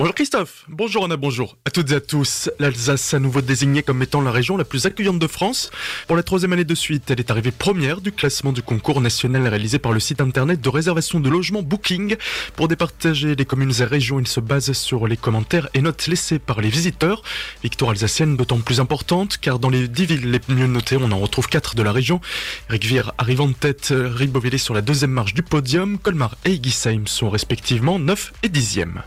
Bonjour Christophe, bonjour Anna, bonjour à toutes et à tous. L'Alsace à nouveau désignée comme étant la région la plus accueillante de France. Pour la troisième année de suite, elle est arrivée première du classement du concours national réalisé par le site internet de réservation de logement Booking. Pour départager les communes et régions, il se base sur les commentaires et notes laissées par les visiteurs. Victoire alsacienne d'autant plus importante car dans les dix villes les mieux notées, on en retrouve quatre de la région. Rigvier arrive en tête, Riboville sur la deuxième marche du podium, Colmar et Igisheim sont respectivement 9 et 10e.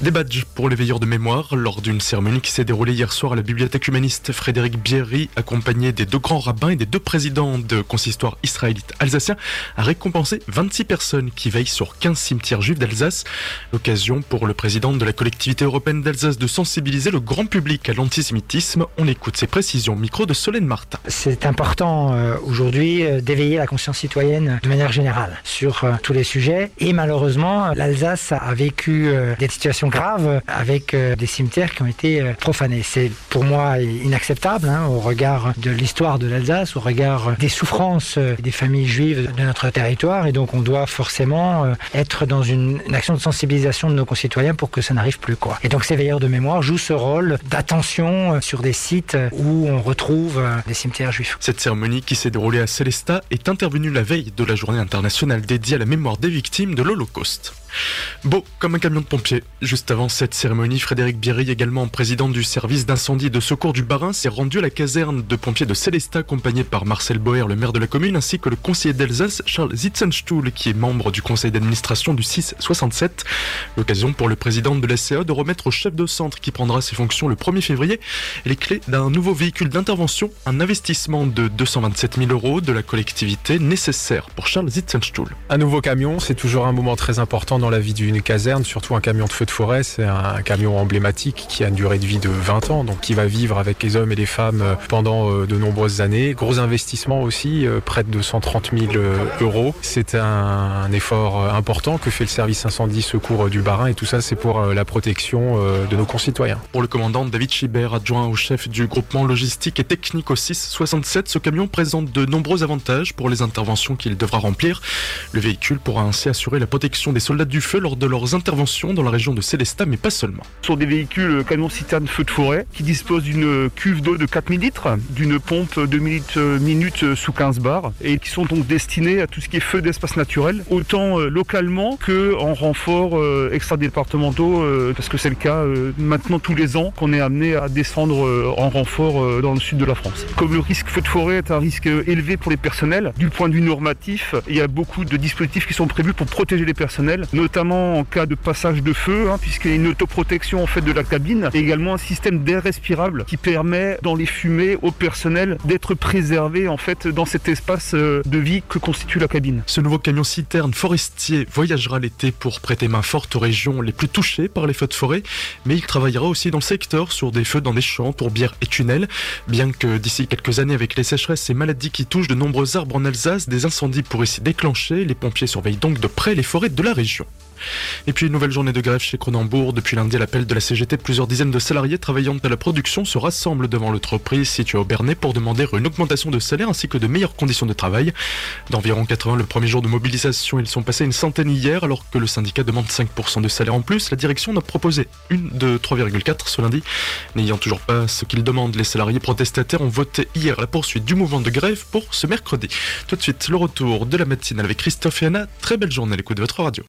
Des badges pour les veilleurs de mémoire lors d'une cérémonie qui s'est déroulée hier soir à la bibliothèque humaniste Frédéric Bierry, accompagné des deux grands rabbins et des deux présidents de consistoire israélite alsacien, a récompensé 26 personnes qui veillent sur 15 cimetières juifs d'Alsace. L'occasion pour le président de la collectivité européenne d'Alsace de sensibiliser le grand public à l'antisémitisme. On écoute ses précisions micro de Solène Martin. C'est important euh, aujourd'hui euh, d'éveiller la conscience citoyenne de manière générale sur euh, tous les sujets et malheureusement l'Alsace a vécu des situations graves avec euh, des cimetières qui ont été euh, profanés. C'est pour moi inacceptable hein, au regard de l'histoire de l'Alsace, au regard des souffrances euh, des familles juives de notre territoire et donc on doit forcément être dans une, action de sensibilisation de nos concitoyens pour que ça n'arrive plus. Et donc ces veilleurs de mémoire jouent ce rôle d'attention sur des sites où on retrouve des cimetières juifs. Cette cérémonie qui s'est déroulée à Célestat est intervenue la veille de la journée internationale dédiée à la mémoire des victimes de l'Holocauste. Beau comme un camion de pompiers. Juste avant cette cérémonie, Frédéric Bierry, également président du service d'incendie et de secours du Barin, s'est rendu à la caserne de pompiers de Célestat, accompagné par Marcel Boer, le maire de la commune, ainsi que le conseiller d'Alsace, Charles Zitzenstuhl, qui est membre du conseil d'administration du 667. L'occasion pour le président de la de remettre au chef de centre qui prendra ses fonctions le 1er février les clés d'un nouveau véhicule d'intervention, un investissement de 227 000 euros de la collectivité nécessaire pour Charles Zitzenstuhl. Un nouveau camion, c'est toujours un moment très important la vie d'une caserne, surtout un camion de feu de forêt. C'est un camion emblématique qui a une durée de vie de 20 ans, donc qui va vivre avec les hommes et les femmes euh, pendant euh, de nombreuses années. Gros investissement aussi, euh, près de 130 000 euros. C'est un, effort important que fait le service incendie secours du Barin et tout ça c'est pour la protection de nos concitoyens. Pour le commandant David Schibert, adjoint au chef du groupement logistique et technique au 667, ce camion présente de nombreux avantages pour les interventions qu'il devra remplir. Le véhicule pourra ainsi assurer la protection des soldats du feu lors de leurs interventions dans la région de Célestat, mais pas seulement. Ce sont des véhicules euh, camions citernes feu de forêt qui disposent d'une cuve d'eau de 4000 litres, d'une pompe de minutes, euh, minutes sous 15 bars et qui sont donc destinés à tout ce qui est feu d'espace naturel, autant euh, localement que en renfort extra-départementaux, parce que c'est le cas maintenant tous les ans qu'on est amené à descendre en renfort dans le sud de la France. Comme le risque feu de forêt est un risque élevé pour les personnels, du point de vue normatif, il y a beaucoup de dispositifs qui sont prévus pour protéger les personnels, notamment en cas de passage de feu, hein, puisqu'il y a une autoprotection en fait de la cabine, et également un système d'air respirable qui permet dans les fumées au personnel d'être préservé en fait dans cet espace euh, de vie que constitue la cabine. Ce nouveau camion citerne forestier voyagera l'été pour prêter main forte aux régions les plus touchées par les feux de forêt, mais il travaillera aussi dans le secteur sur des feux dans des champs, tourbières et tunnels, bien que d'ici quelques années avec les sécheresses et maladies qui touchent de nombreux arbres en Alsace, des incendies pourraient s'y déclencher, les pompiers surveillent donc de près les forêts de la région. Et puis une nouvelle journée de grève chez Cronenbourg. Depuis lundi, à l'appel de la CGT, plusieurs dizaines de salariés travaillant à la production se rassemblent devant l'entreprise située au Bernay pour demander une augmentation de salaire ainsi que de meilleures conditions de travail. D'environ 80 le premier jour de mobilisation, ils sont passés une centaine hier alors que le syndicat demande 5% de salaire en plus. La direction en a proposé une de 3,4 ce lundi. N'ayant toujours pas ce qu'ils demandent, les salariés protestataires ont voté hier la poursuite du mouvement de grève pour ce mercredi. Tout de suite, le retour de la matinale avec Christophe et Anna. Très belle journée à l'écoute de votre radio.